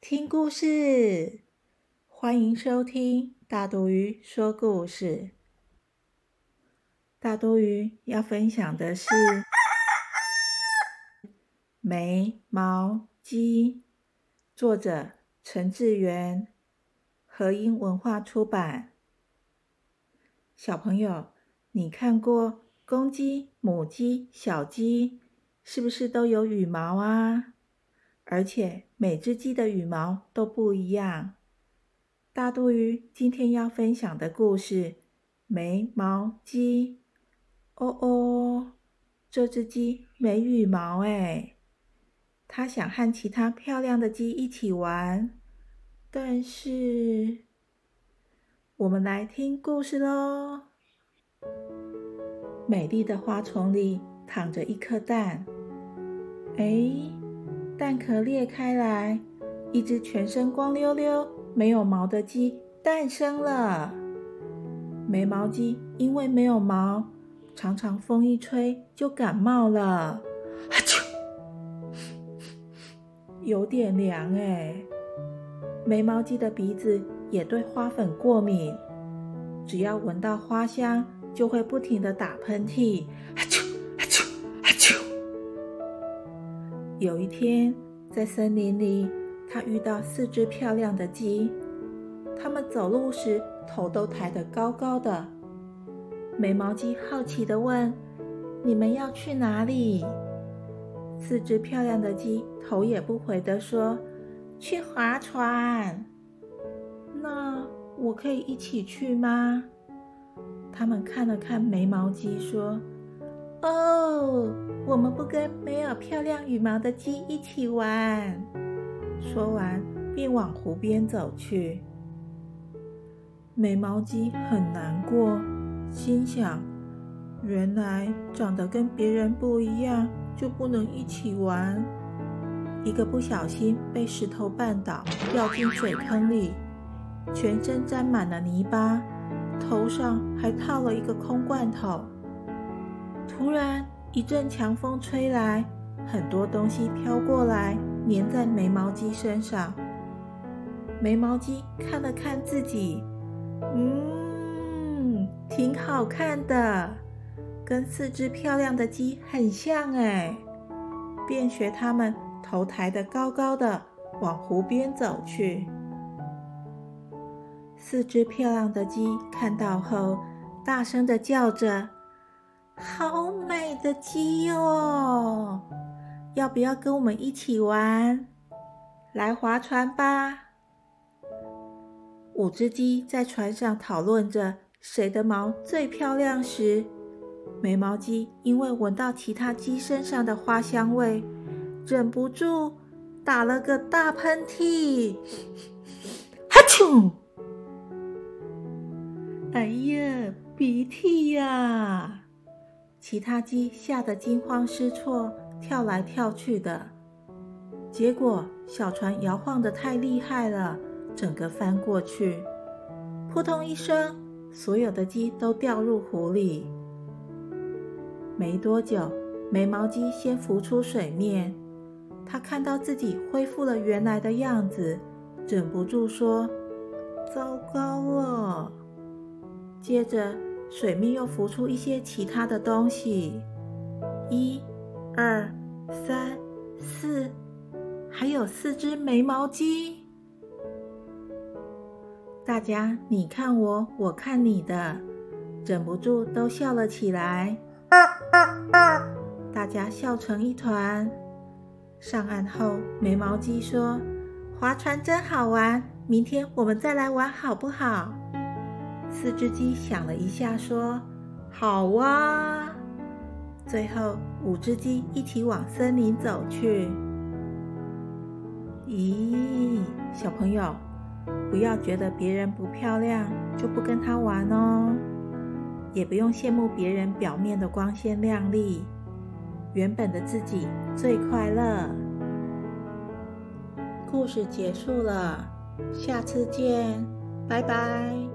听故事，欢迎收听大肚鱼说故事。大肚鱼要分享的是《眉毛鸡》，作者陈志源，和音文化出版。小朋友，你看过公鸡、母鸡、小鸡，是不是都有羽毛啊？而且每只鸡的羽毛都不一样。大肚鱼今天要分享的故事《眉毛鸡》。哦哦，这只鸡没羽毛哎，它想和其他漂亮的鸡一起玩，但是，我们来听故事喽。美丽的花丛里躺着一颗蛋，哎，蛋壳裂开来，一只全身光溜溜、没有毛的鸡诞生了。眉毛鸡因为没有毛。常常风一吹就感冒了，啊啾，有点凉哎。眉毛鸡的鼻子也对花粉过敏，只要闻到花香就会不停的打喷嚏，啊啾啊啾有一天在森林里，他遇到四只漂亮的鸡，它们走路时头都抬得高高的。眉毛鸡好奇地问：“你们要去哪里？”四只漂亮的鸡头也不回地说：“去划船。”那我可以一起去吗？他们看了看眉毛鸡，说：“哦，我们不跟没有漂亮羽毛的鸡一起玩。”说完，便往湖边走去。眉毛鸡很难过。心想：原来长得跟别人不一样就不能一起玩。一个不小心被石头绊倒，掉进水坑里，全身沾满了泥巴，头上还套了一个空罐头。突然一阵强风吹来，很多东西飘过来，粘在眉毛鸡身上。眉毛鸡看了看自己，嗯。挺好看的，跟四只漂亮的鸡很像哎，便学它们头抬得高高的，往湖边走去。四只漂亮的鸡看到后，大声的叫着：“鸡哟！要不要跟我们一起玩？来划船吧！”五只鸡在船上讨论着。谁的毛最漂亮时，眉毛鸡因为闻到其他鸡身上的花香味，忍不住打了个大喷嚏，哈啾！哎呀，鼻涕呀！其他鸡吓得惊慌失措，跳来跳去的。结果小船摇晃得太厉害了，整个翻过去，扑通一声。所有的鸡都掉入湖里。没多久，眉毛鸡先浮出水面。它看到自己恢复了原来的样子，忍不住说：“糟糕了！”接着，水面又浮出一些其他的东西。一、二、三、四，还有四只眉毛鸡。大家你看我，我看你的，忍不住都笑了起来。大家笑成一团。上岸后，眉毛鸡说：“划船真好玩，明天我们再来玩好不好？”四只鸡想了一下，说：“好哇。”最后，五只鸡一起往森林走去。咦？小朋友，不要觉得别人不漂亮就不跟他玩哦，也不用羡慕别人表面的光鲜亮丽，原本的自己最快乐。故事结束了，下次见，拜拜。